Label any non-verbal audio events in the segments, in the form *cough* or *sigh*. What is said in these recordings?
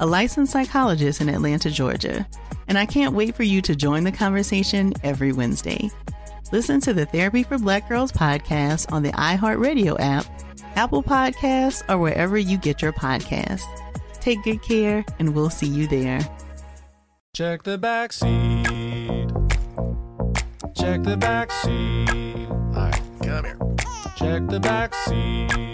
a licensed psychologist in Atlanta, Georgia and I can't wait for you to join the conversation every Wednesday. Listen to the Therapy for Black Girls podcast on the iHeartRadio app, Apple Podcasts, or wherever you get your podcasts. Take good care, and we'll see you there. Check the back seat. Check the back seat. All right, come here. Check the back seat.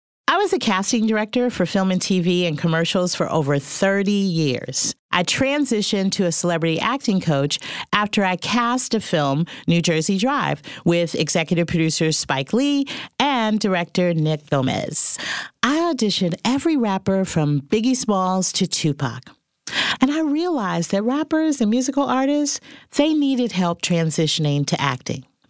I was a casting director for film and TV and commercials for over 30 years. I transitioned to a celebrity acting coach after I cast a film, New Jersey Drive, with executive producers Spike Lee and director Nick Gomez. I auditioned every rapper from Biggie Smalls to Tupac. And I realized that rappers and musical artists, they needed help transitioning to acting.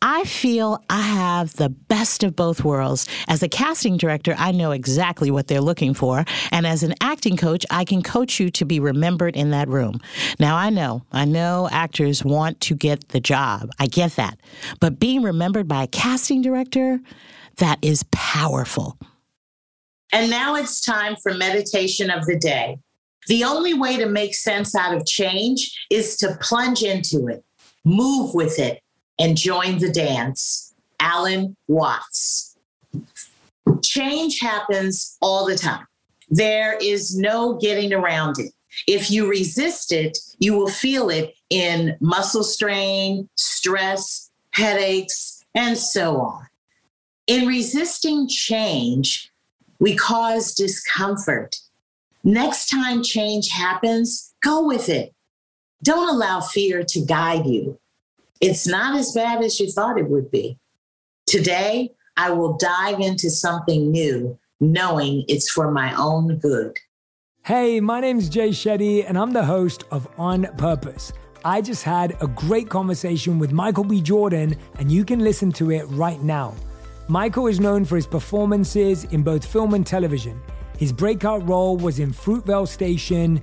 I feel I have the best of both worlds. As a casting director, I know exactly what they're looking for. And as an acting coach, I can coach you to be remembered in that room. Now, I know, I know actors want to get the job. I get that. But being remembered by a casting director, that is powerful. And now it's time for meditation of the day. The only way to make sense out of change is to plunge into it, move with it and join the dance. Alan Watts. Change happens all the time. There is no getting around it. If you resist it, you will feel it in muscle strain, stress, headaches, and so on. In resisting change, we cause discomfort. Next time change happens, go with it. Don't allow fear to guide you. It's not as bad as you thought it would be. Today, I will dive into something new, knowing it's for my own good. Hey, my name's Jay Shetty, and I'm the host of On Purpose. I just had a great conversation with Michael B. Jordan, and you can listen to it right now. Michael is known for his performances in both film and television. His breakout role was in Fruitvale Station,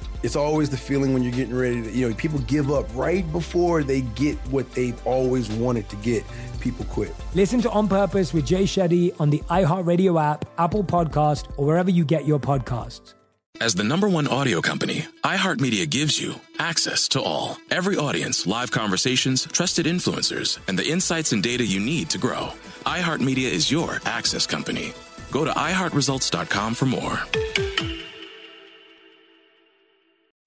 it's always the feeling when you're getting ready to, you know, people give up right before they get what they've always wanted to get. People quit. Listen to On Purpose with Jay Shetty on the iHeartRadio app, Apple Podcast, or wherever you get your podcasts. As the number one audio company, iHeartMedia gives you access to all. Every audience, live conversations, trusted influencers, and the insights and data you need to grow. iHeartMedia is your access company. Go to iHeartResults.com for more.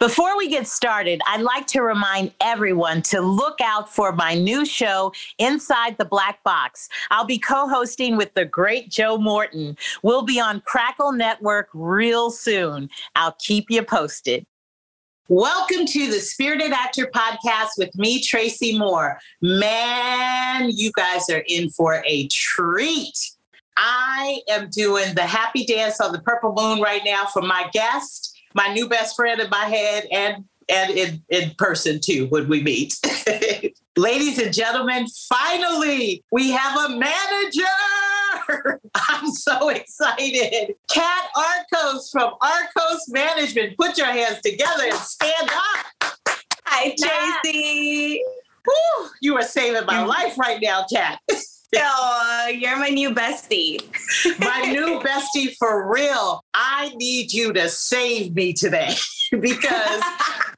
Before we get started, I'd like to remind everyone to look out for my new show, Inside the Black Box. I'll be co hosting with the great Joe Morton. We'll be on Crackle Network real soon. I'll keep you posted. Welcome to the Spirited Actor Podcast with me, Tracy Moore. Man, you guys are in for a treat. I am doing the happy dance on the purple moon right now for my guest my new best friend in my head and and in, in person too when we meet. *laughs* Ladies and gentlemen, finally we have a manager. *laughs* I'm so excited. Katt Arcos from Arcos Management. Put your hands together and stand up. Hi, Tracy. Woo, you are saving my life right now, Katt. *laughs* Oh, you're my new bestie. *laughs* my new bestie for real. I need you to save me today *laughs* because *laughs*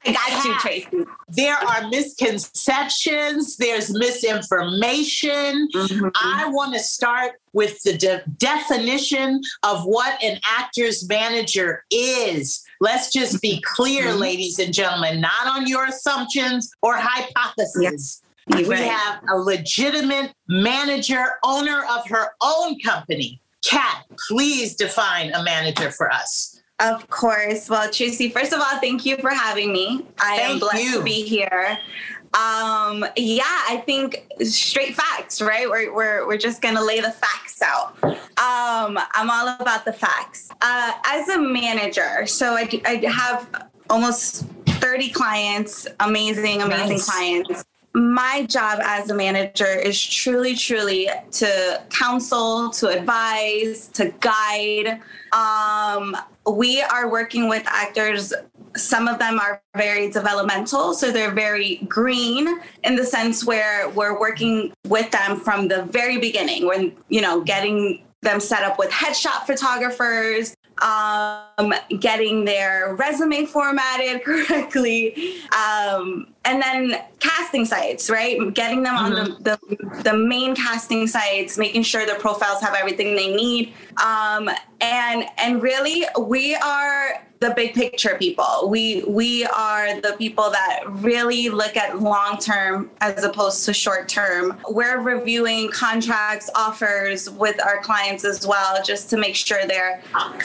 I got you, Tracy. There are misconceptions, there's misinformation. Mm-hmm. I want to start with the de- definition of what an actor's manager is. Let's just be clear, mm-hmm. ladies and gentlemen, not on your assumptions or hypotheses. We right. have a legitimate manager, owner of her own company. Katt, please define a manager for us. Of course. Well, Tracy, first of all, thank you for having me. I thank am blessed you. to be here. Um, yeah, I think straight facts, right? We're, we're, we're just gonna lay the facts out. Um, I'm all about the facts. Uh, as a manager, so I, I have almost 30 clients, amazing, amazing nice. clients my job as a manager is truly, truly to counsel, to advise, to guide. Um, we are working with actors. Some of them are very developmental, so they're very green in the sense where we're working with them from the very beginning when, you know, getting them set up with headshot photographers, um, getting their resume formatted *laughs* correctly, um, and then casting sites, right? Getting them mm-hmm. on the, the, the main casting sites, making sure their profiles have everything they need, um, and and really we are the big picture people. We we are the people that really look at long term as opposed to short term. We're reviewing contracts, offers with our clients as well, just to make sure they're,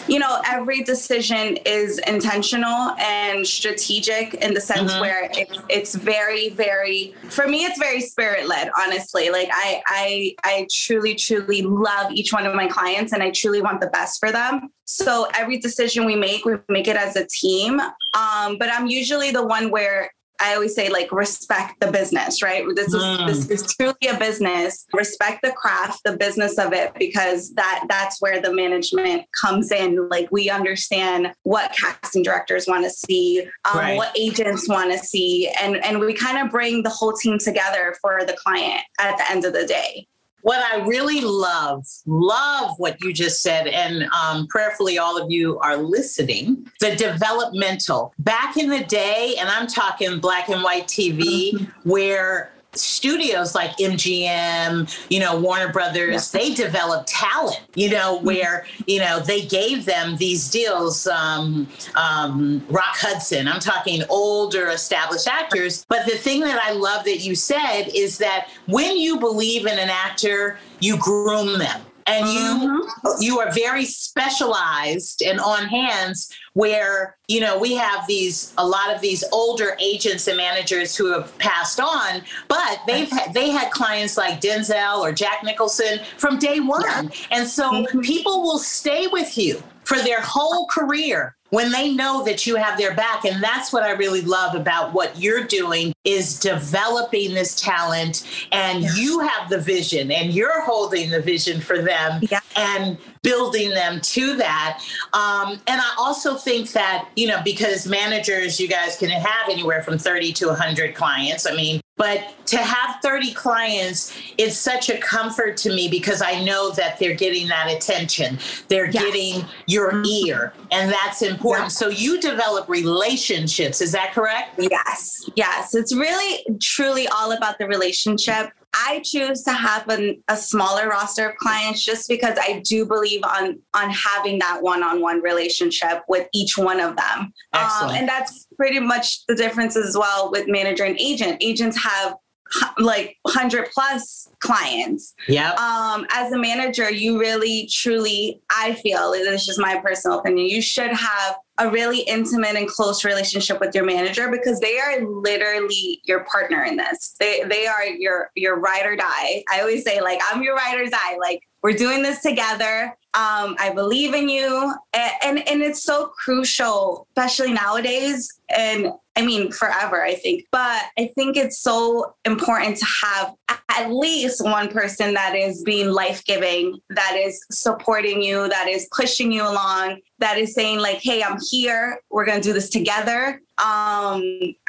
you know, every decision is intentional and strategic in the sense mm-hmm. where it's it's very very for me it's very spirit led. Honestly, like I I I truly truly love each one of my clients and I truly want the best for them. So every decision we make, we make it as a team. Um, but I'm usually the one where I always say like respect the business, right? This is mm. this is truly a business. Respect the craft, the business of it, because that that's where the management comes in. Like we understand what casting directors want to see, um, right. what agents want to see, and and we kind of bring the whole team together for the client at the end of the day what I really love, love what you just said, and um, prayerfully all of you are listening. The developmental. Back in the day, and I'm talking black and white TV, mm-hmm. where studios like MGM, you know, Warner Brothers, yeah. they developed talent, you know, mm-hmm. where, you know, they gave them these deals. Um, um, Rock Hudson, I'm talking older established actors. But the thing that I love that you said is that when you believe in an actor, you groom them and you mm-hmm. you are very specialized and on hands where you know we have these a lot of these older agents and managers who have passed on but they've had, they had clients like Denzel or Jack Nicholson from day one yeah. and so mm-hmm. people will stay with you for their whole career when they know that you have their back and that's what i really love about what you're doing is developing this talent and yeah. you have the vision and you're holding the vision for them yeah. and building them to that um, and i also think that you know because managers you guys can have anywhere from 30 to 100 clients i mean But to have 30 clients, it's such a comfort to me because I know that they're getting that attention. They're yes. getting your mm-hmm. ear, and that's important. So you develop relationships. Is that correct? Yes. Yes. It's really, truly all about the relationship. I choose to have an, a smaller roster of clients just because I do believe on on having that one-on-one relationship with each one of them. Um, and that's pretty much the difference as well with manager and agent. Agents have like 100 plus clients. Yeah. Um, as a manager, you really, truly, I feel, this is just my personal opinion, you should have a really intimate and close relationship with your manager because they are literally your partner in this. They they are your your ride or die. I always say like I'm your ride or die. Like we're doing this together. Um, I believe in you, and, and and it's so crucial, especially nowadays. And I mean, forever, I think. But I think it's so important to have at least one person that is being life giving, that is supporting you, that is pushing you along, that is saying, like, hey, I'm here. We're going to do this together. Um,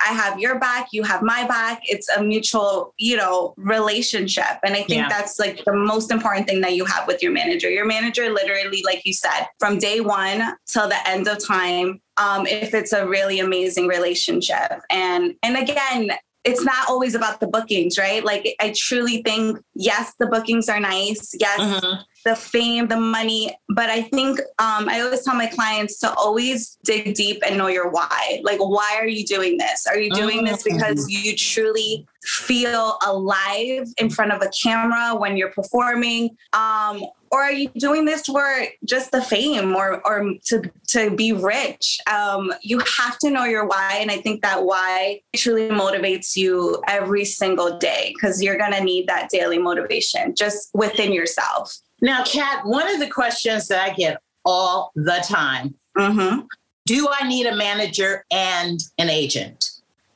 I have your back, you have my back. It's a mutual, you know, relationship. And I think yeah. that's like the most important thing that you have with your manager. Your manager, literally, like you said, from day one till the end of time, um, if it's a really amazing relationship. And and again, it's not always about the bookings, right? Like I truly think, yes, the bookings are nice. Yes, mm-hmm. the fame, the money. But I think um, I always tell my clients to always dig deep and know your why. Like, why are you doing this? Are you doing mm-hmm. this because you truly feel alive in front of a camera when you're performing? Um, or are you doing this for just the fame or or to to be rich? Um, you have to know your why and i think that why truly motivates you every single day because you're going to need that daily motivation just within yourself. Now katt one of the questions that i get all the time mm-hmm. do i need a manager and an agent?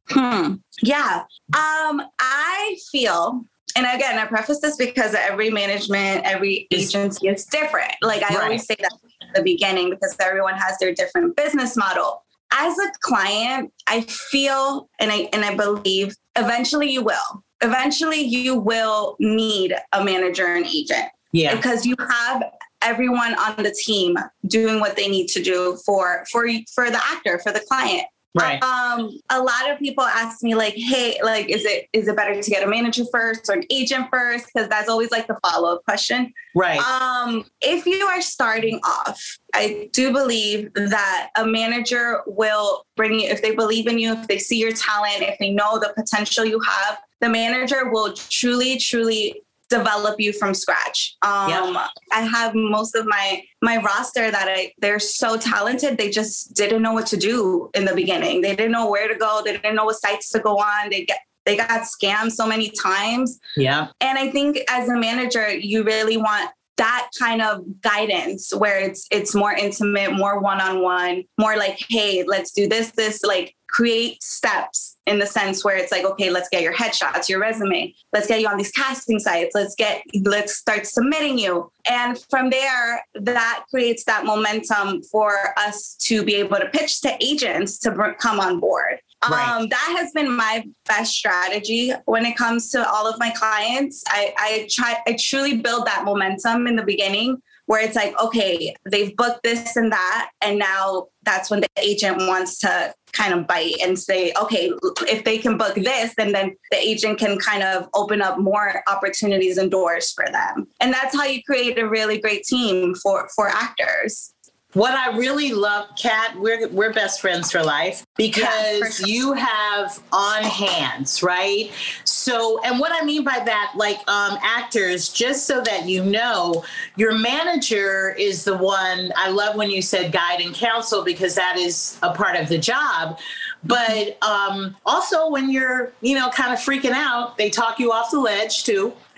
Hmm. Yeah. Um i feel and again, I preface this because every management, every agency is different. Like I right. always say that at the beginning because everyone has their different business model. As a client, I feel and I and I believe eventually you will. Eventually you will need a manager and agent. Yeah. Because you have everyone on the team doing what they need to do for for for the actor, for the client. Right. Um, a lot of people ask me like, hey, like, is it is it better to get a manager first or an agent first? Because that's always like the follow-up question. Right. Um, if you are starting off, I do believe that a manager will bring you if they believe in you, if they see your talent, if they know the potential you have, the manager will truly, truly develop you from scratch. Um, yep. I have most of my my roster that I they're so talented. They just didn't know what to do in the beginning. They didn't know where to go. They didn't know what sites to go on. They get they got scammed so many times. Yeah. And I think as a manager, you really want that kind of guidance where it's it's more intimate, more one-on-one, more like, hey, let's do this, this, like create steps in the sense where it's like okay let's get your headshots your resume let's get you on these casting sites let's get let's start submitting you and from there that creates that momentum for us to be able to pitch to agents to come on board Right. Um, that has been my best strategy when it comes to all of my clients. I, I try, I truly build that momentum in the beginning where it's like, okay, they've booked this and that. And now that's when the agent wants to kind of bite and say, okay, if they can book this, then then the agent can kind of open up more opportunities and doors for them. And that's how you create a really great team for for actors. What I really love, Katt, we're we're best friends for life because yeah, sure. you have on hands, right? So, and what I mean by that, like um, actors, just so that you know, your manager is the one. I love when you said guide and counsel because that is a part of the job. But um, also, when you're, you know, kind of freaking out, they talk you off the ledge too. *laughs*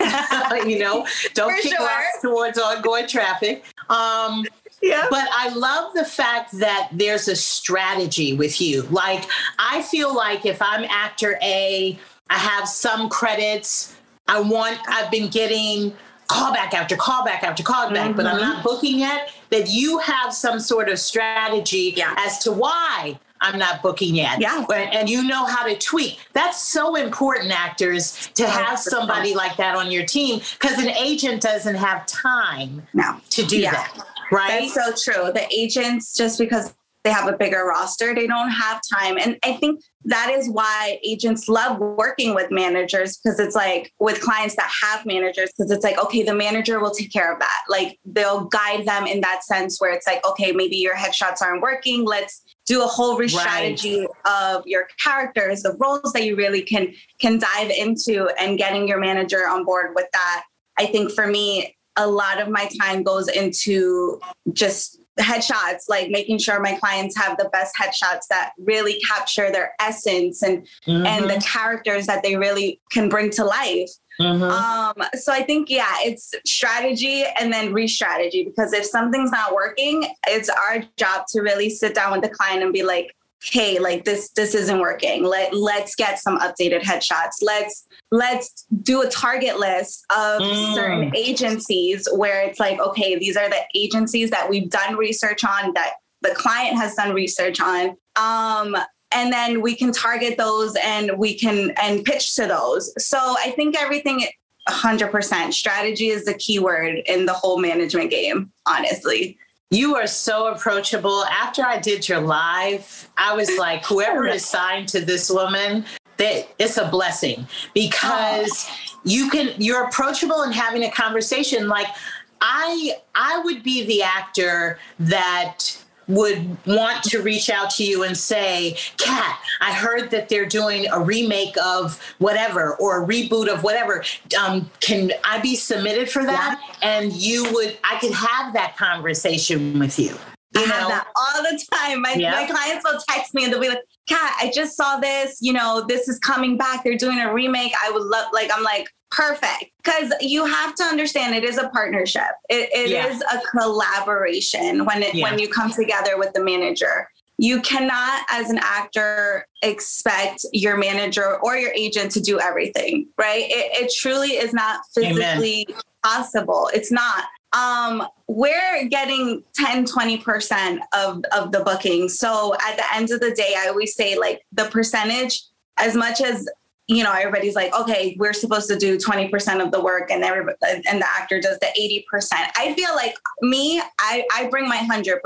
you know, don't For kick sure. rocks towards ongoing traffic. Um, yeah. But I love the fact that there's a strategy with you. Like, I feel like if I'm actor A, I have some credits. I want, I've been getting callback after callback after callback, mm-hmm. but I'm not mm-hmm. booking yet. That you have some sort of strategy yeah. as to why I'm not booking yet. Yeah. And you know how to tweak. That's so important, actors, to have somebody like that on your team because an agent doesn't have time no. to do yeah. that. Right. That's so true. The agents, just because they have a bigger roster, they don't have time. And I think that is why agents love working with managers because it's like with clients that have managers because it's like okay the manager will take care of that like they'll guide them in that sense where it's like okay maybe your headshots aren't working let's do a whole re-strategy right. of your characters the roles that you really can can dive into and getting your manager on board with that i think for me a lot of my time goes into just headshots, like making sure my clients have the best headshots that really capture their essence and mm-hmm. and the characters that they really can bring to life. Mm-hmm. Um, so I think yeah, it's strategy and then re-strategy because if something's not working, it's our job to really sit down with the client and be like, hey like this this isn't working. Let let's get some updated headshots. Let's let's do a target list of mm. certain agencies where it's like okay these are the agencies that we've done research on that the client has done research on um and then we can target those and we can and pitch to those. So i think everything 100% strategy is the key word in the whole management game honestly you are so approachable. After I did your live, I was like, whoever is signed to this woman, that it's a blessing because you can you're approachable and having a conversation. Like I I would be the actor that would want to reach out to you and say, Katt, I heard that they're doing a remake of whatever or a reboot of whatever. Um, can I be submitted for that? Yeah. And you would, I could have that conversation with you. You I know? have that all the time. My, yeah. my clients will text me and they'll be like, Katt, I just saw this, you know, this is coming back. They're doing a remake. I would love, like, I'm like, perfect. Because you have to understand it is a partnership. It, it yeah. is a collaboration when it, yeah. when you come together with the manager. You cannot, as an actor, expect your manager or your agent to do everything, right? It, it truly is not physically Amen. possible. It's not um, we're getting 10, 20% of, of the booking. So at the end of the day, I always say like the percentage, as much as you know, everybody's like, okay, we're supposed to do 20% of the work and everybody and the actor does the 80%. I feel like me, I, I bring my 100%.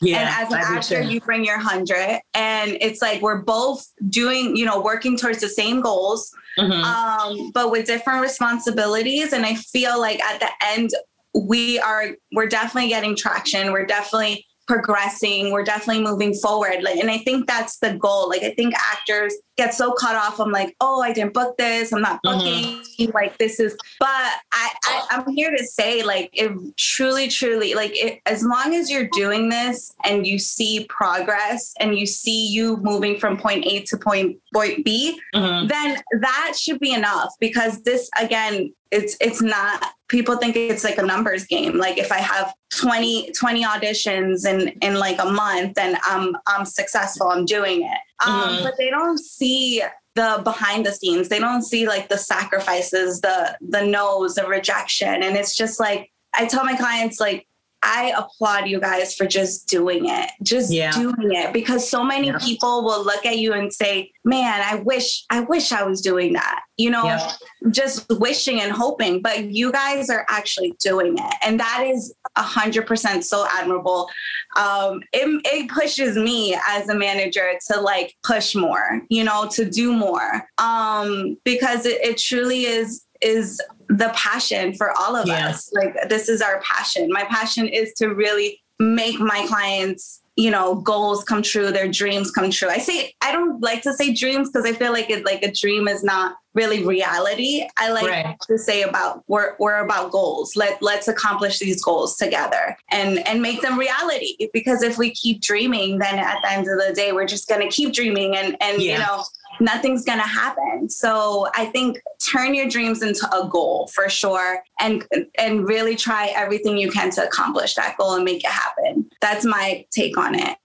Yeah, and as an actor, you bring your 100. And it's like we're both doing, you know, working towards the same goals, mm-hmm. um, but with different responsibilities. And I feel like at the end, we are we're definitely getting traction. We're definitely progressing. We're definitely moving forward. Like and i think that's the goal. Like i think actors get so caught off. I'm like, oh, I didn't book this. I'm not mm-hmm. booking. Mm-hmm. Like this is, but I, I am here to say, like, it truly, truly, like, it, as long as you're doing this and you see progress and you see you moving from point A to point point B, mm-hmm. then that should be enough. Because this, again, it's it's not people think it's like a numbers game like if i have 20 20 auditions in in like a month then i'm i'm successful i'm doing it um, mm-hmm. but they don't see the behind the scenes. They don't see like the sacrifices, the the no's, the rejection, and it's just like I tell my clients like I applaud you guys for just doing it, just yeah. doing it because so many yeah. people will look at you and say, "Man, I wish I wish I was doing that." You know, yeah. just wishing and hoping, but you guys are actually doing it. And that is a hundred percent so admirable. Um, it, it pushes me as a manager to like push more, you know, to do more. Um, because it, it truly is is the passion for all of yeah. us. Like this is our passion. My passion is to really make my clients you know goals come true their dreams come true i say i don't like to say dreams because i feel like it like a dream is not really reality i like right. to say about we're, we're about goals let let's accomplish these goals together and and make them reality because if we keep dreaming then at the end of the day we're just going to keep dreaming and and yeah. you know nothing's going to happen. So I think turn your dreams into a goal for sure and and really try everything you can to accomplish that goal and make it happen. That's my take on it.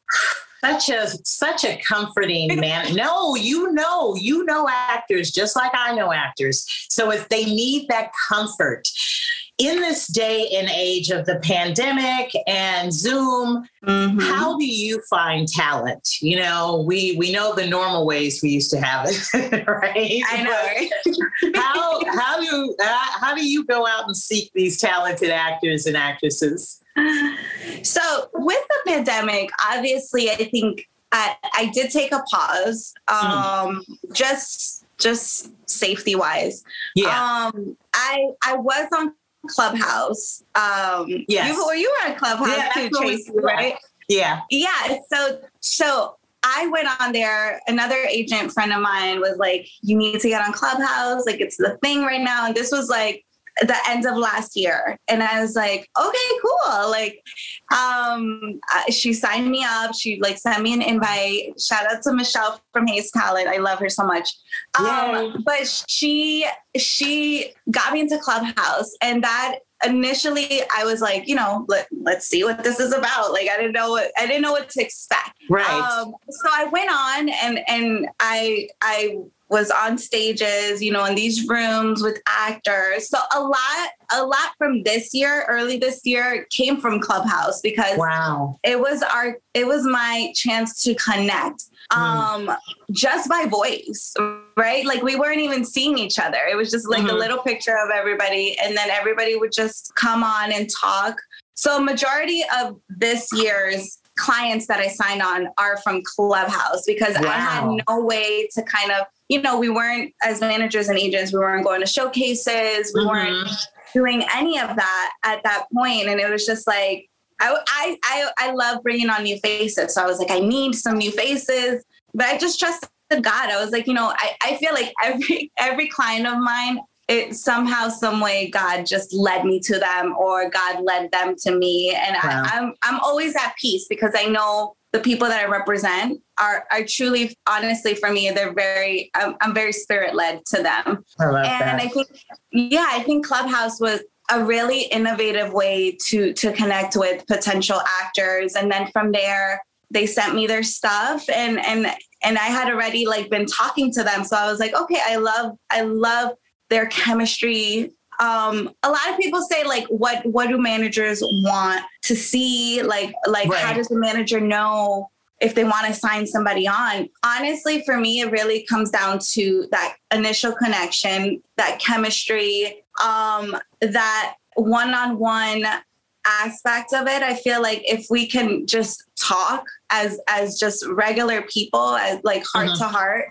Such a such a comforting *laughs* man. No, you know, you know actors just like I know actors. So if they need that comfort, in this day and age of the pandemic and Zoom, mm-hmm. how do you find talent? You know, we we know the normal ways we used to have it, *laughs* right? I know. *laughs* how how do uh, how do you go out and seek these talented actors and actresses? So with the pandemic, obviously, I think I, I did take a pause, mm. um, mm. just just safety wise. Yeah. Um, I I was on Clubhouse. Um, yes. You, were you were on Clubhouse yeah, too, Tracy, right? Yeah. Yeah. So so I went on there. Another agent friend of mine was like, "You need to get on Clubhouse. Like it's the thing right now." And this was like the end of last year. And i was like okay cool. Like um she signed me up. She like sent me an invite. Shout out to michelle from hayes talent i love her so much. Um but she she got me into clubhouse. And that initially I was like, you know, let, let's see what this is about. Like I didn't know what I didn't know what to expect. Right. Um, so I went on and and I I was on stages, you know, in these rooms with actors. So a lot, a lot from this year, early this year, came from Clubhouse because wow, it was our, it was my chance to connect mm. um just by voice right like we weren't even seeing each other it was just like mm-hmm. a little picture of everybody and then everybody would just come on and talk so majority of this year's clients that I signed on are from Clubhouse because wow. I had no way to kind of, you know, we weren't as managers and agents, we weren't going to showcases, we mm-hmm. weren't doing any of that at that point, and it was just like. I, I I love bringing on new faces, so I was like, I need some new faces, but I just trusted God. I was like, you know, I, I feel like every *laughs* every client of mine it somehow, some way, God just led me to them, or God led them to me, and wow. I, I'm I'm always at peace because I know the people that I represent are are truly, honestly, for me, they're very. I'm, I'm very spirit led to them, I and that. I think, yeah, I think Clubhouse was a really innovative way to to connect with potential actors, and then from there they sent me their stuff and and and I had already like been talking to them so I was like okay I love I love their chemistry um, a lot of people say like what what do managers want to see like like right. how does the manager know if they want to sign somebody on honestly for me it really comes down to that initial connection that chemistry um, that one-on-one aspect of it i feel like if we can just talk as as just regular people as like heart mm-hmm. to heart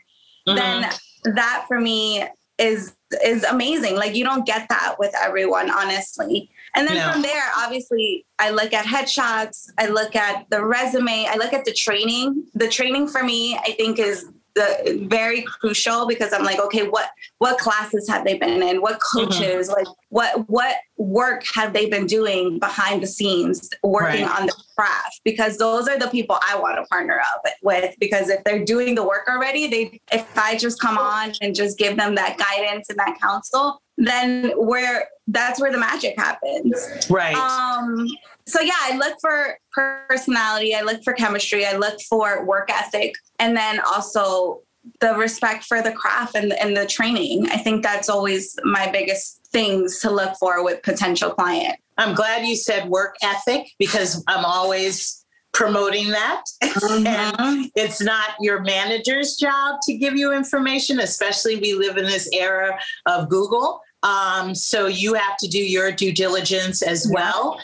mm-hmm. then that for me is is amazing. Like you don't get that with everyone, honestly. And then no. from there, obviously, I look at headshots, I look at the resume, I look at the training. The training for me, I think, is the very crucial because I'm like, okay, what what classes have they been in? What mm-hmm. coaches? Mm-hmm. Like what what work have they been doing behind the scenes working right. on the craft? Because those are the people I want to partner up with. Because if they're doing the work already, they if I just come on and just give them that guidance and that counsel, then where that's where the magic happens. Right. Um so yeah, I look for personality, I look for chemistry, I look for work ethic, and then also the respect for the craft and, and the training. I think that's always my biggest things to look for with potential client. I'm glad you said work ethic because I'm always promoting that. *laughs* Mm-hmm. and it's not your manager's job to give you information, especially we live in this era of Google. Um, so you have to do your due diligence as well.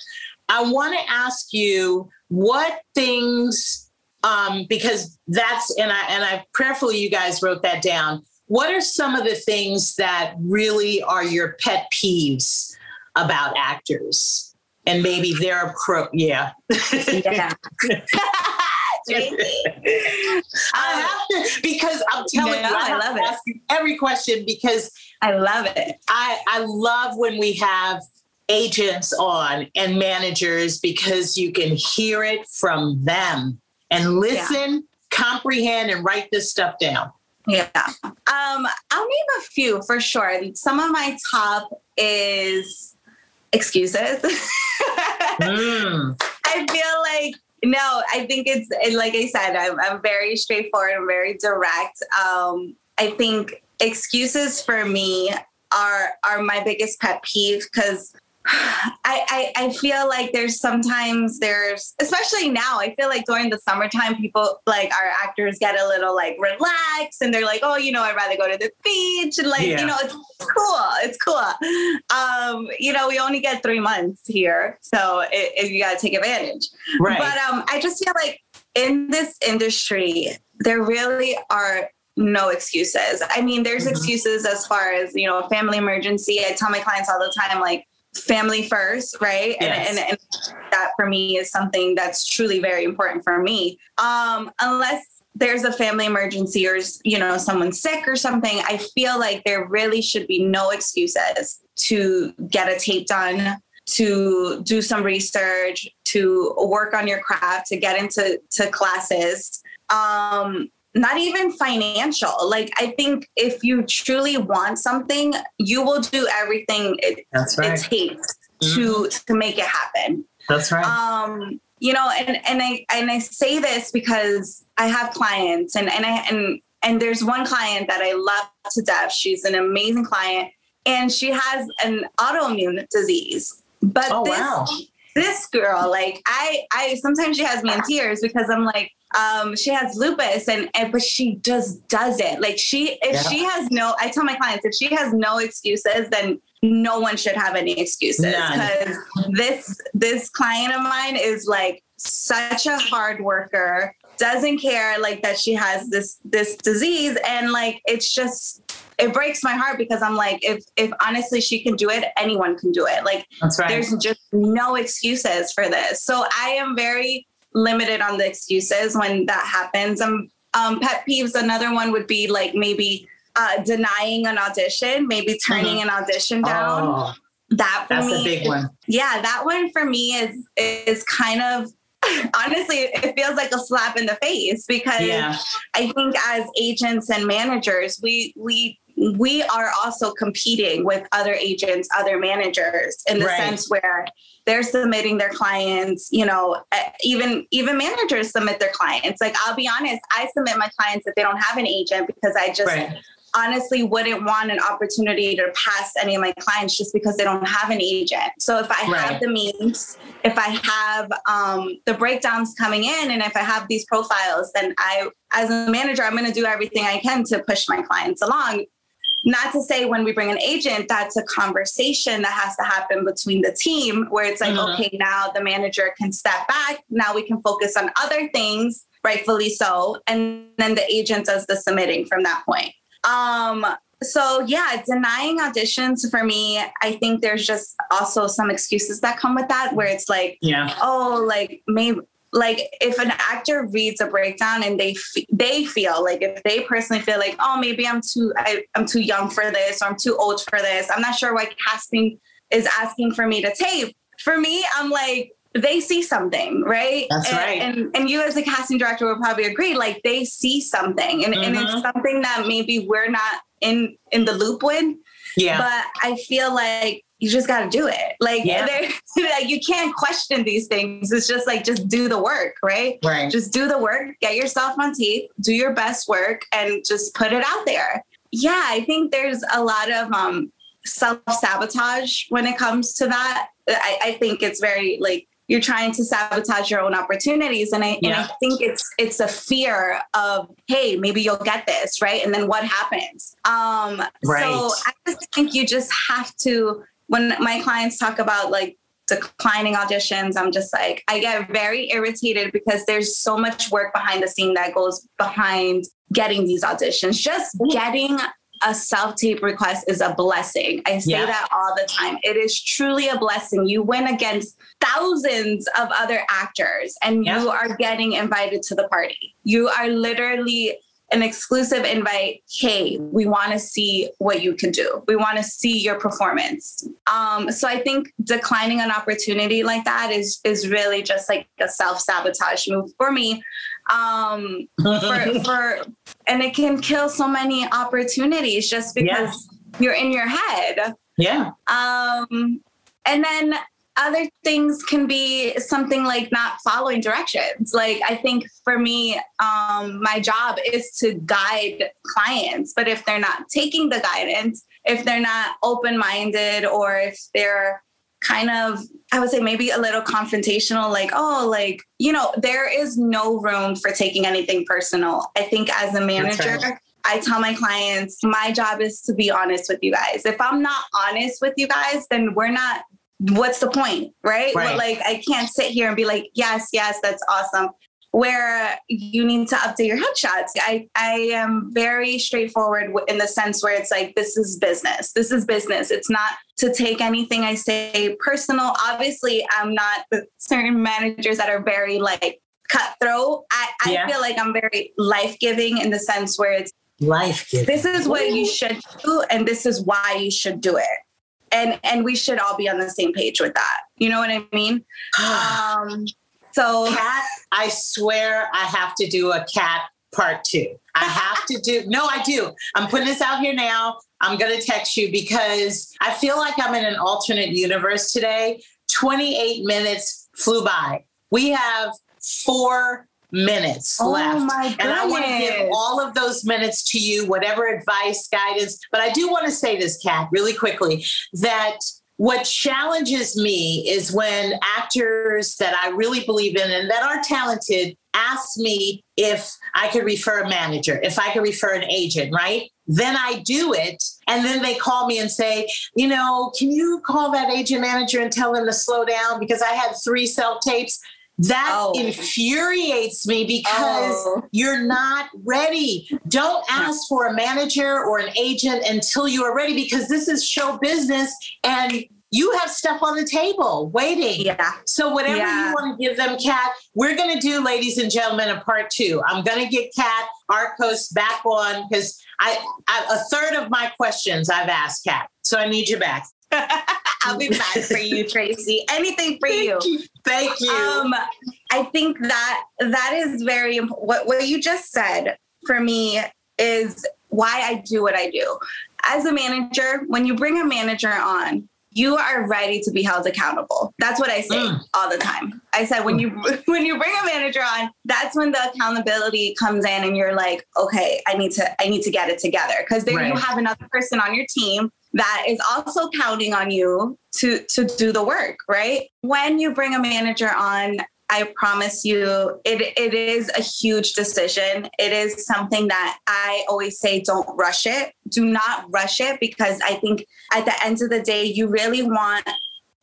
I want to ask you what things, um, because that's and I and I prayerfully you guys wrote that down. What are some of the things that really are your pet peeves about actors? And maybe their pro, yeah. Yeah. *laughs* I have to because I'm telling no, you, I, I love it. every question because I love it. I I love when we have agents on and managers because you can hear it from them and listen, yeah. comprehend, and write this stuff down. Yeah. Um, I'll name a few for sure. Some of my top is excuses. *laughs* mm. I feel like no, I think it's like I said, I'm, I'm very straightforward and very direct. Um, I think excuses for me are are my biggest pet peeve because I, I, I feel like there's sometimes there's especially now I feel like during the summertime people like our actors get a little like relaxed and they're like oh you know I'd rather go to the beach and like yeah. you know it's cool it's cool um you know we only get three months here so it, it, you got to take advantage right but um I just feel like in this industry there really are no excuses. I mean, there's mm-hmm. excuses as far as, you know, a family emergency. I tell my clients all the time, like, family first, right? Yes. And, and, and, that for me is something that's truly very important for me. Um, unless there's a family emergency or you know someone's sick or something, I feel like there really should be no excuses to get a tape done, to do some research, to work on your craft, to get into to classes. Um, not even financial. Like I think if you truly want something, you will do everything it, right. it takes mm-hmm. to to make it happen. That's right. Um, you know, and and I and I say this because I have clients and and I and and there's one client that I love to death. She's an amazing client and she has an autoimmune disease. But oh, this wow. this girl, like I I sometimes she has me in tears because I'm like um, she has lupus and, and but she just does it. Like she, if yeah. she has no, I tell my clients, if she has no excuses, then no one should have any excuses because this this client of mine is like such a hard worker doesn't care like that she has this this disease and like it's just it breaks my heart because i'm like if if honestly she can do it anyone can do it like right. there's just no excuses for this so i am very limited on the excuses when that happens. Um, um, pet peeves, another one would be like maybe uh, denying an audition, maybe turning mm-hmm. an audition down. Oh, that that's me, a big one. Yeah, that one for me is is kind of *laughs* honestly it feels like a slap in the face because yeah. I think as agents and managers, we we we are also competing with other agents, other managers in the right. sense where they're submitting their clients, you know, eh, even even managers submit their clients. Like I'll be honest, I submit my clients if they don't have an agent because I just right. honestly wouldn't want an opportunity to pass any of my clients just because they don't have an agent. So if I right. have the means, if I have um, the breakdowns coming in and if I have these profiles, then I as a manager, I'm going to do everything I can to push my clients along not to say when we bring an agent, that's a conversation that has to happen between the team where it's like, mm-hmm. okay, now the manager can step back. Now we can focus on other things, rightfully so. And then the agent does the submitting from that point. Um, so yeah, denying auditions for me, I think there's just also some excuses that come with that where it's like, yeah, oh, like maybe like if an actor reads a breakdown and they f- they feel like if they personally feel like oh maybe I'm too I, I'm too young for this or I'm too old for this I'm not sure why casting is asking for me to tape for me I'm like they see something right that's and, right and and you as a casting director would probably agree like they see something and, mm-hmm. and it's mm-hmm. something that maybe we're not in in the loop with yeah but I feel like you just got to do it. Like, yeah. *laughs* like you can't question these things. It's just like just do the work, right? Right. Just do the work, get yourself on tape, do your best work, and just put it out there. Yeah, I think there's a lot of um, self sabotage when it comes to that. I, I, think it's very like you're trying to sabotage your own opportunities, and I, yeah. and I think it's it's a fear of hey, maybe you'll get this right, and then what happens? Um, right. So I just think you just have to when my clients talk about like declining auditions, I'm just like, I get very irritated because there's so much work behind the scene that goes behind getting these auditions. Just getting a self tape request is a blessing. I say yeah. that all the time. It is truly a blessing. You win against thousands of other actors and yeah. you are getting invited to the party. You are literally an exclusive invite hey we want to see what you can do. We want to see your performance. Um, so i think declining an opportunity like that is is really just like a self-sabotage move for me. Um, for, *laughs* for and it can kill so many opportunities just because you're in your head. Yeah. Um and then other things can be something like not following directions like i think for me um, my job is to guide clients but if they're not taking the guidance if they're not open-minded or if they're kind of I would say maybe a little confrontational, like, oh, like, you know, there is no room for taking anything personal. I think as a manager, right. I tell my clients, my job is to be honest with you guys. If I'm not honest with you guys, then we're not, what's the point? Right. right. But like, I can't sit here and be like, yes, yes, that's awesome where you need to update your headshots. I, I am very straightforward in the sense where it's like, this is business. This is business. It's not to take anything I say personal. Obviously, I'm not certain managers that are very like cutthroat. I, yeah. I feel like I'm very life giving in the sense where it's life giving. This is what you should do, and this is why you should do it. And and we should all be on the same page with that. You know what I mean? *sighs* um, so, Katt, I swear I have to do a Katt part two. I have to do, no, I do. I'm putting this out here now. I'm going to text you because I feel like I'm in an alternate universe today. 28 minutes flew by. We have four minutes oh left. and I want to give all of those minutes to you, whatever advice, guidance. But I do want to say this, Katt, really quickly, that what challenges me is when actors that I really believe in and that are talented ask me if I could refer a manager, if I could refer an agent, right? Then I do it. And then they call me and say, you know, can you call that agent manager and tell them to slow down? Because I had three self tapes. That oh. infuriates me because oh. you're not ready. Don't ask for a manager or an agent until you are ready because this is show business and you have stuff on the table waiting. Yeah. So whatever yeah. you want to give them, Katt, we're going to do, ladies and gentlemen, a part two. I'm going to get Kat our host, back on because I, I, a third of my questions I've asked Katt. So I need you back. I'll be back for you, Tracy. Anything for you. you. Thank you. Um, I think that that is very important. What, what you just said for me is why I do what I do. As a manager, when you bring a manager on, you are ready to be held accountable. That's what I say mm. all the time. I said when you *laughs* when you bring a manager on, that's when the accountability comes in and you're like, okay, I need to I need to get it together because then right. you have another person on your team that is also counting on you to to do the work, right? When you bring a manager on, I promise you, it, it is a huge decision. It is something that I always say don't rush it. Do not rush it because I think at the end of the day, you really want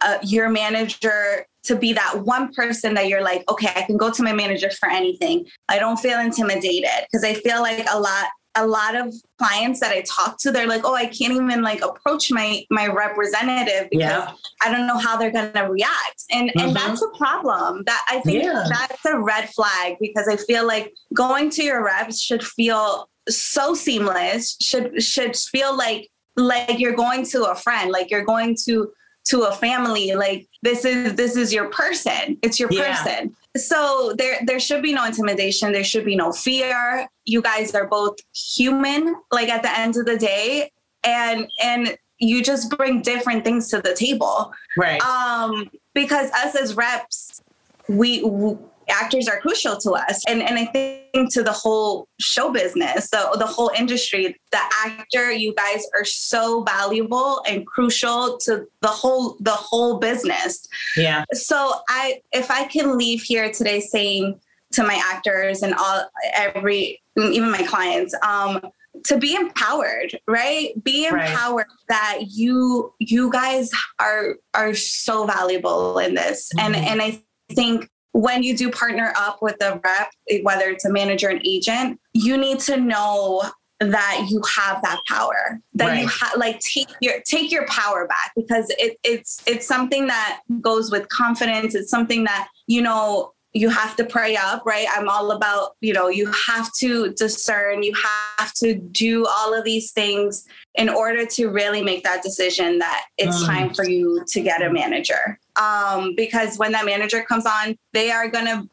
uh, your manager to be that one person that you're like, okay, I can go to my manager for anything. I don't feel intimidated because I feel like a lot a lot of clients that I talk to, they're like, "Oh, I can't even like approach my my representative because yeah. I don't know how they're gonna react," and mm-hmm. and that's a problem. That I think yeah. that's a red flag because I feel like going to your reps should feel so seamless. Should should feel like like you're going to a friend, like you're going to to a family like this is this is your person it's your yeah. person so there there should be no intimidation. There should be no fear. You guys are both human like at the end of the day. And and you just bring different things to the table. Right. Um because us as reps we, we actors are crucial to us. And and i think to the whole show business the, the whole industry the actor you guys are so valuable and crucial to the whole the whole business. Yeah. So i if i can leave here today saying to my actors and all every even my clients um to be empowered right? Be empowered right. that you you guys are are so valuable in this. Mm-hmm. and and i think when you do partner up with a rep, eh, whether it's a manager an agent, you need to know that you have that power that right. you have like take your take your power back because it, it's it's something that goes with confidence it's something that you know you have to pray up right i'm all about you know you have to discern you have to do all of these things in order to really make that decision that it's mm. time for you to get a manager um, because when that manager comes on, they are gonna,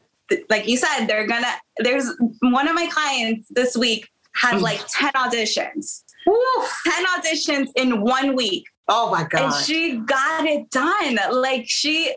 like you said, they're gonna. There's one of my clients this week had mm. like ten auditions, ten auditions in one week. Oh my god! And she got it done. Like she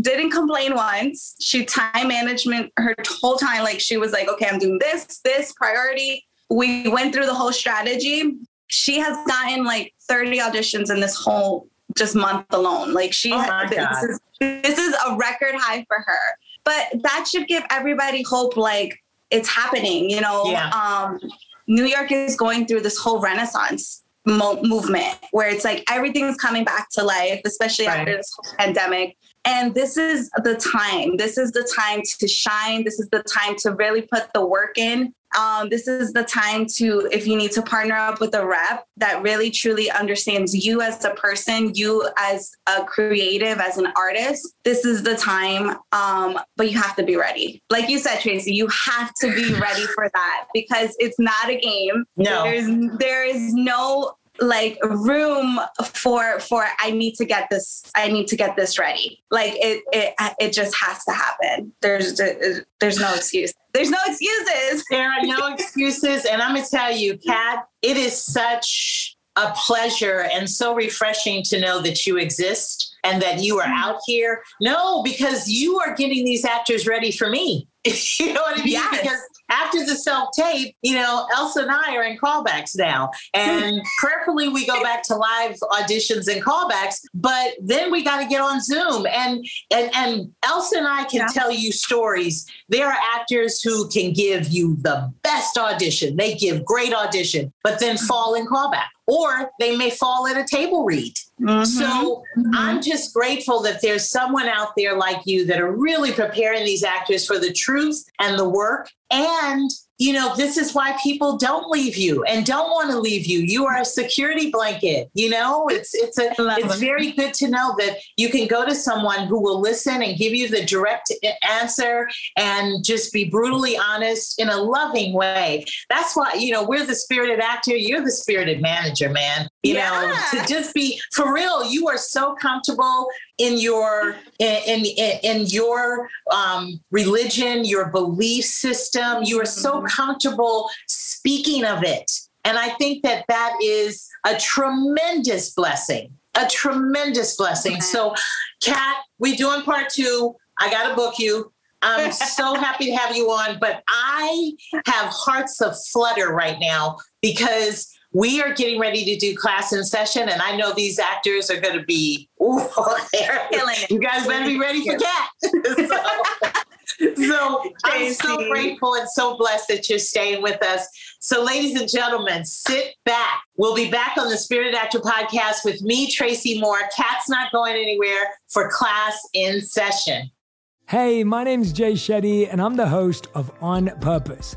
didn't complain once. She time management her whole time. Like she was like, okay, I'm doing this, this priority. We went through the whole strategy. She has gotten like 30 auditions in this whole just month alone. Like she, oh this, is, this is a record high for her. But that should give everybody hope. Like it's happening. You know, yeah. um, New York is going through this whole renaissance mo- movement where it's like everything's coming back to life, especially right. after this pandemic. And this is the time. This is the time to shine. This is the time to really put the work in. Um, this is the time to, if you need to partner up with a rep that really truly understands you as a person, you as a creative, as an artist, this is the time. Um, but you have to be ready. Like you said, Tracy, you have to be ready for that because it's not a game. No. There's, there is no like room for for I need to get this I need to get this ready. Like it it it just has to happen. There's there's no excuse. There's no excuses. There are no excuses and I'm going to tell you Katt, it is such a pleasure and so refreshing to know that you exist and that you are out here. No, because you are getting these actors ready for me. *laughs* you know what I mean? Yes. Because after the self tape, you know, Elsa and I are in callbacks now. And *laughs* prayerfully, we go back to live auditions and callbacks, but then we got to get on Zoom. And, and, and Elsa and I can yeah. tell you stories. There are actors who can give you the best audition, they give great audition, but then mm-hmm. fall in callback or they may fall at a table read. Mm-hmm. So mm-hmm. I'm just grateful that there's someone out there like you that are really preparing these actors for the truth and the work and you know, this is why people don't leave you and don't want to leave you. You are a security blanket. You know, it's it's a it's very good to know that you can go to someone who will listen and give you the direct eh, answer and just be brutally honest in a loving way. That's why you know we're the spirited actor. You're the spirited manager, man. You yeah. know, to just be for real. You are so comfortable in your in in, in your um, religion, your belief system. You are so mm-hmm. comfortable speaking of it, and I think that that is a tremendous blessing. A tremendous blessing. Okay. So, Katt, we doing part two. I got to book you. I'm so *laughs* happy to have you on, but I have hearts of flutter right now because we are getting ready to do class in session, and I know these actors are going to be, ooh, *laughs* they're killing it. You guys better be ready for Katt. *laughs* so, so I'm so grateful and so blessed that you're staying with us. So, ladies and gentlemen, sit back. We'll be back on the Spirited Actor podcast with me, Tracy Moore. Katt's not going anywhere for class in session. Hey, my name's Jay Shetty, and I'm the host of On Purpose.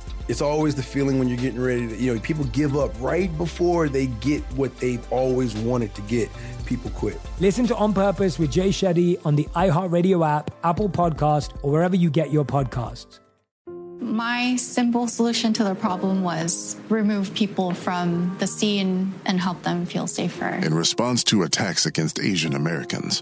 It's always the feeling when you're getting ready to, you know, people give up right before they get what they've always wanted to get people quit. Listen to On Purpose with Jay Shetty on the iHeartRadio app, Apple Podcast, or wherever you get your podcasts. My simple solution to the problem was remove people from the scene and help them feel safer. In response to attacks against Asian Americans,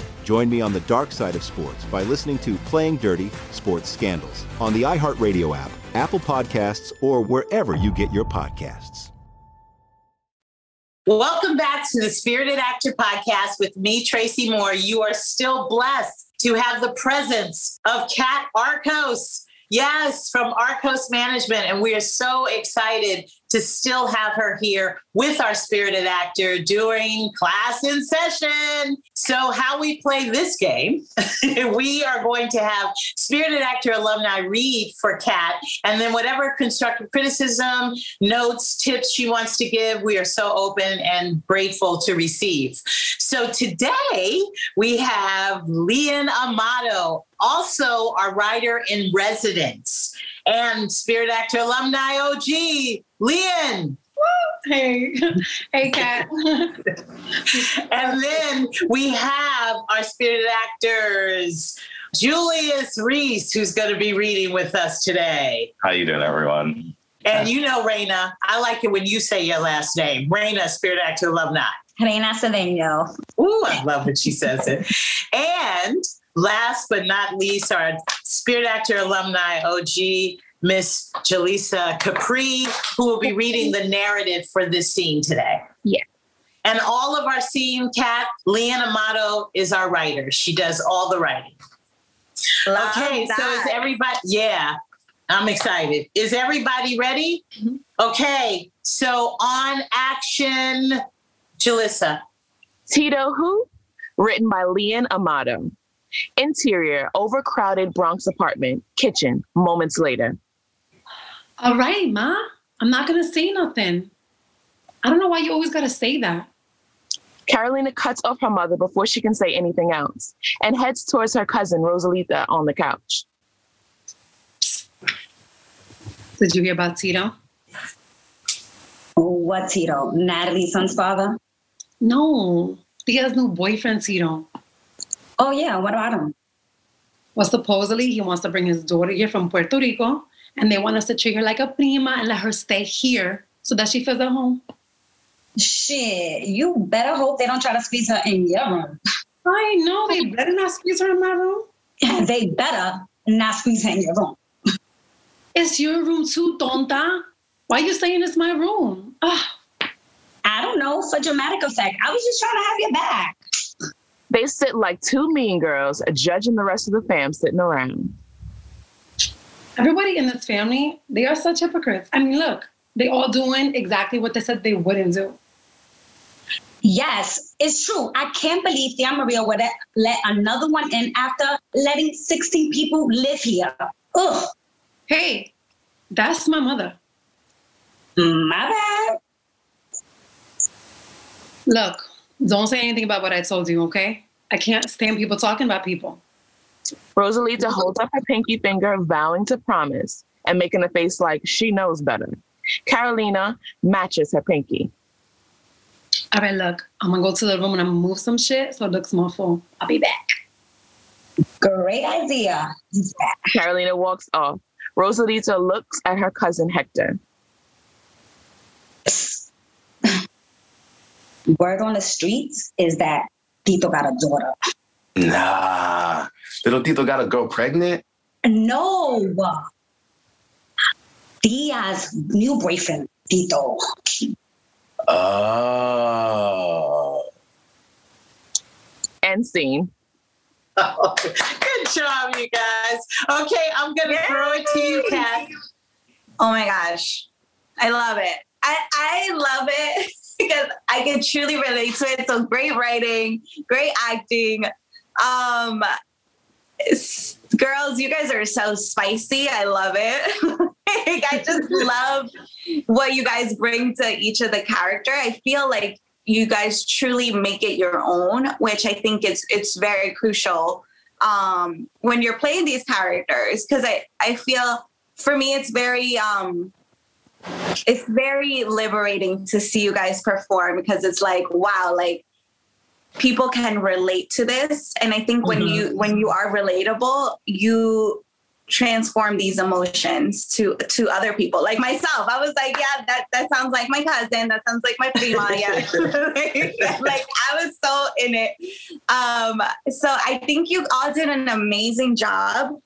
Join me on the dark side of sports by listening to Playing Dirty Sports Scandals on the iHeartRadio app, Apple Podcasts, or wherever you get your podcasts. Welcome back to the Spirited Actor Podcast with me, Tracy Moore. You are still blessed to have the presence of Katt Arcos. Yes, from Arcos Management. And we are so excited to still have her here with our spirited actor during class in session. So, how we play this game, *laughs* we are going to have spirited actor alumni read for Katt, and then whatever constructive criticism, notes, tips she wants to give, we are so open and grateful to receive. So, today we have Leon Amato, also our writer in residence and Spirit Actor alumni OG, Leon. Hey, *laughs* hey, Katt. *laughs* and then we have our Spirit actors, Julius Reese, who's going to be reading with us today. How you doing, everyone? And you know, Reina, I like it when you say your last name. Reina, Spirit Actor alumni. Reina Cedeño. Ooh, I love when she says it. And last but not least, our Spirit Actor alumni, OG, Miss Jaleesa Capri, who will be reading the narrative for this scene today. Yeah. And all of our scene, Katt, Lian Amato is our writer. She does all the writing. Love okay, so is everybody, yeah, I'm excited. Is everybody ready? Mm-hmm. Okay, so on action, Jalissa. Tito Who, written by Lian Amato. Interior, overcrowded Bronx apartment, kitchen, moments later. All right, Ma. I'm not gonna say nothing. I don't know why you always gotta say that. Carolina cuts off her mother before she can say anything else and heads towards her cousin Rosalita on the couch. Did you hear about Tito? What Tito? Natalie's son's father? No. He has no boyfriend, Tito. Oh yeah, what about him? Well, supposedly he wants to bring his daughter here from Puerto Rico, and they want us to treat her like a prima and let her stay here so that she feels at home. Shit, you better hope they don't try to squeeze her in your room. I know they better not squeeze her in my room. *laughs* they better not squeeze her in your room. It's your room too, tonta. Why are you saying it's my room? Ugh. I don't know, for dramatic effect. I was just trying to have your back. They sit like two mean girls, judging the rest of the fam sitting around. Everybody in this family, they are such hypocrites. I mean, look, they all doing exactly what they said they wouldn't do. Yes, it's true. I can't believe Tia Maria would have let another one in after letting 16 people live here. Ugh. Hey, that's my mother. My bad. Look, don't say anything about what I told you, okay? I can't stand people talking about people. Rosalita holds up her pinky finger, vowing to promise and making a face like she knows better. Carolina matches her pinky. All right, look, I'm gonna go to the room and I'm gonna move some shit so it looks more full. I'll be back. Great idea. Carolina walks off. Rosalita looks at her cousin Hector. Word on the streets is that Tito got a daughter. Nah. Little Tito got a girl pregnant? No. Dia's new boyfriend, Tito. Oh. End scene. Oh, *laughs* good job, you guys. Okay, I'm gonna throw it to you, Katt. Oh my gosh. I love it. I, I love it *laughs* because I can truly relate to it. So great writing, great acting. Um, girls, you guys are so spicy. I love it. *laughs* like, I just *laughs* love what you guys bring to each of the character. I feel like you guys truly make it your own, which I think it's it's very crucial um, when you're playing these characters because I I feel for me it's very um, it's very liberating to see you guys perform because it's like wow like people can relate to this. And i think when Mhm. you when you are relatable you transform these emotions to to other people. Like myself i was like yeah that that sounds like my cousin. That sounds like my prima. *laughs* Yeah. *laughs* Like i was so in it. Um so i think you all did an amazing job.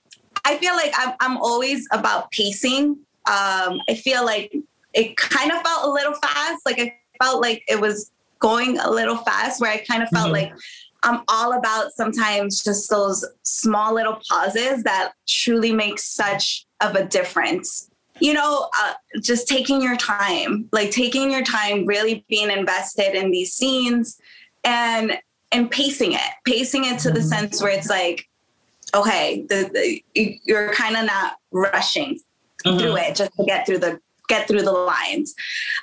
I feel like i'm, I'm always about pacing um i feel like it kind of felt a little fast like i felt like it was going a little fast where i kind of felt Mhm. like I'm all about sometimes just those small little pauses that truly make such of a difference. You know, uh, just taking your time, like taking your time, really being invested in these scenes and and pacing it, pacing it to the sense where it's like, okay, the, the you're kind of not rushing mm-hmm. through it just to get through the get through the lines.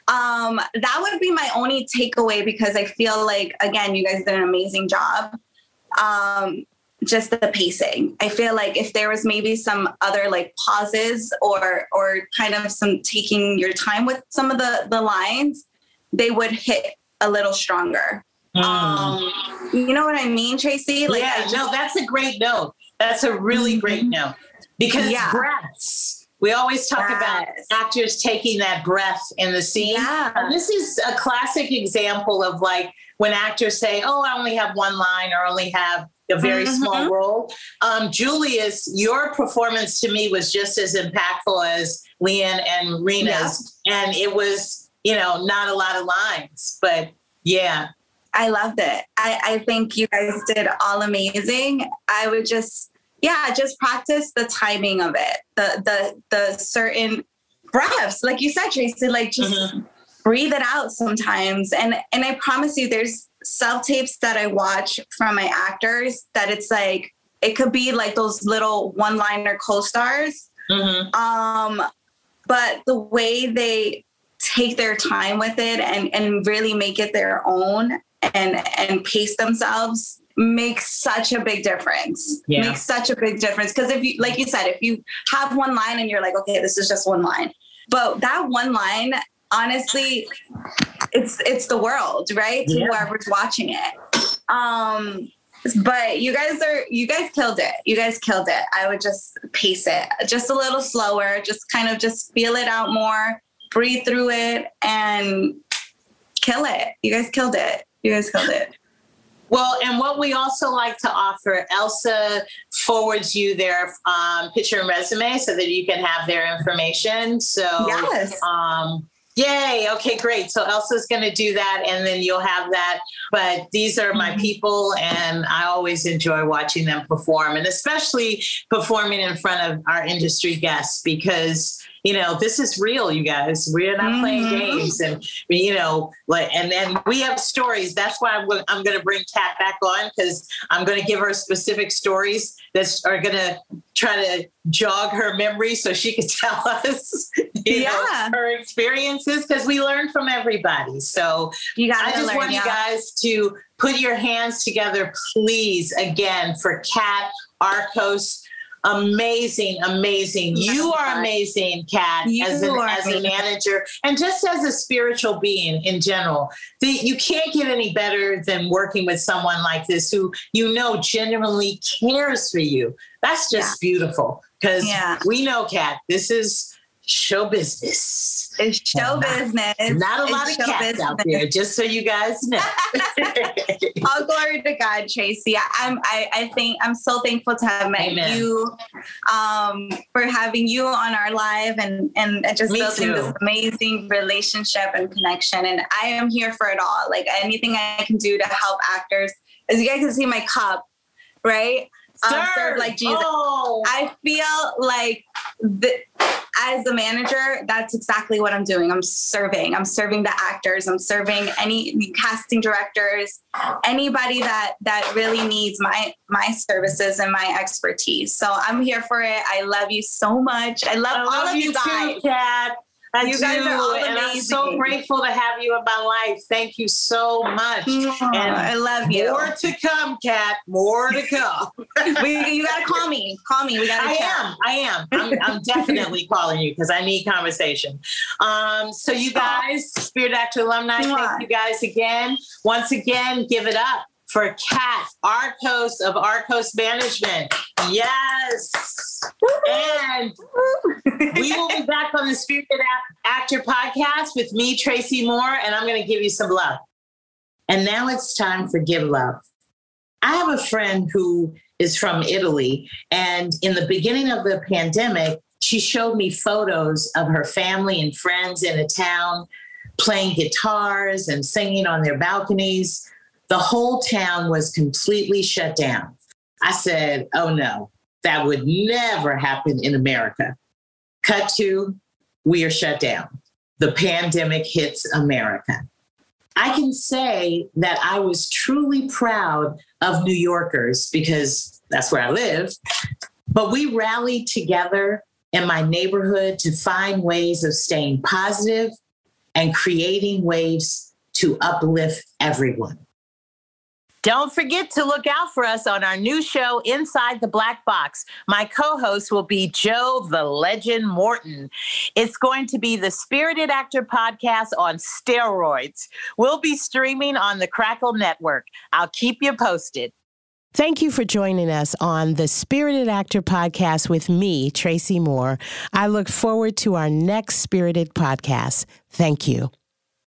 Um, that would be my only takeaway because I feel like again, you guys did an amazing job. Um, just the pacing. I feel like if there was maybe some other like pauses or or kind of some taking your time with some of the the lines, they would hit a little stronger. Mm. Um, you know what I mean, Tracy? Like, yeah, just, no, that's a great note. That's a really mm-hmm. great note because yeah. breaths we always talk yes. about actors taking that breath in the scene. Yeah. And this is a classic example of like when actors say, Oh, I only have one line or only have a very mm-hmm. small role. Um, Julius, your performance to me was just as impactful as Leanne and Rena's. Yeah. And it was, you know, not a lot of lines, but yeah. I loved it. I, I think you guys did all amazing. I would just yeah, just practice the timing of it, the the the certain breaths, like you said, Tracy, like just mm-hmm. breathe it out sometimes. And and I promise you, there's self tapes that I watch from my actors that it's like it could be like those little one liner co-stars. Mm-hmm. Um, but the way they take their time with it and and really make it their own and and pace themselves makes such a big difference. Yeah. Makes such a big difference. Because if you, like you said, if you have one line and you're like, okay, this is just one line, but that one line, honestly, it's it's the world, right? To yeah. whoever's watching it. Um, but you guys are you guys killed it. You guys killed it. I would just pace it just a little slower, just kind of just feel it out more, breathe through it, and kill it. You guys killed it. You guys killed it. Well, and what we also like to offer, Elsa forwards you their um, picture and resume so that you can have their information. So, yes. Um, Yay. Okay, great. So Elsa's going to do that and then you'll have that. But these are my mm-hmm. people and I always enjoy watching them perform and especially performing in front of our industry guests because you know, this is real, you guys. We're not mm-hmm. playing games, and you know, like, and then we have stories. That's why I'm going. I'm going to bring Katt back on because I'm going to give her specific stories that are going to try to jog her memory so she can *laughs* tell us, yeah, know, her experiences because we learn from everybody. So you got. I just learn, want yeah. you guys to put your hands together, please, again for Katt Arcos amazing, amazing. You are amazing, Katt, as, an, as a manager and just as a spiritual being in general. The, you can't get any better than working with someone like this who you know genuinely cares for you. That's just yeah. beautiful because yeah. we know, Katt, this is show business. It's show not, business. Not a lot of cats business. out there, just so you guys know. *laughs* All glory to God, Tracy. I'm I, I think I'm so thankful to have met Amen. you, um, for having you on our live and and just Me building too. this amazing relationship and connection. And I am here for it all. Like anything I can do to help actors. As you guys can see my cup, right? Um, serve like Jesus. Oh. I feel like the, as a manager, that's exactly what I'm doing. I'm serving. I'm serving the actors. I'm serving any casting directors, anybody that that really needs my my services and my expertise. So I'm here for it. I love you so much. I love, I love all of you, guys. Too, Katt. I you do, guys are all and I'm so grateful to have you in my life. Thank you so much. and I love you. More to come, Katt. More to come. *laughs* we, you got to call me. Call me. We got to. I chat. am. I am. I'm, I'm *laughs* definitely calling you because I need conversation. Um, so you guys, Spirit Actor alumni, thank you guys again. Once again, give it up for Katt Arcos of Arcos Management. Yes. and we will be back on the Spirited Actor podcast with me, Tracy Moore, and I'm going to give you some love. And now it's time for Give Love. I have a friend who is from Italy, and in the beginning of the pandemic, she showed me photos of her family and friends in a town playing guitars and singing on their balconies The whole town was completely shut down. I said, oh no, that would never happen in America. Cut to, we are shut down. The pandemic hits America. I can say that I was truly proud of New Yorkers because that's where I live. But we rallied together in my neighborhood to find ways of staying positive and creating ways to uplift everyone. Don't forget to look out for us on our new show, Inside the Black Box. My co host will be Joe the Legend Morton. It's going to be the Spirited Actor podcast on steroids. We'll be streaming on the Crackle Network. I'll keep you posted. Thank you for joining us on the Spirited Actor podcast with me, Tracy Moore. I look forward to our next Spirited podcast. Thank you.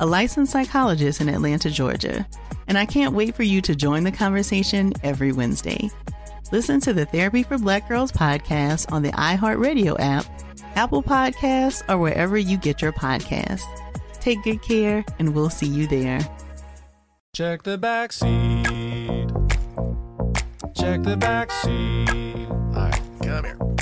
a licensed psychologist in Atlanta, Georgia and I can't wait for you to join the conversation every Wednesday. Listen to the Therapy for Black Girls podcast on the iHeartRadio app, Apple Podcasts, or wherever you get your podcasts. Take good care, and we'll see you there. Check the back seat. Check the back seat. All right, come here.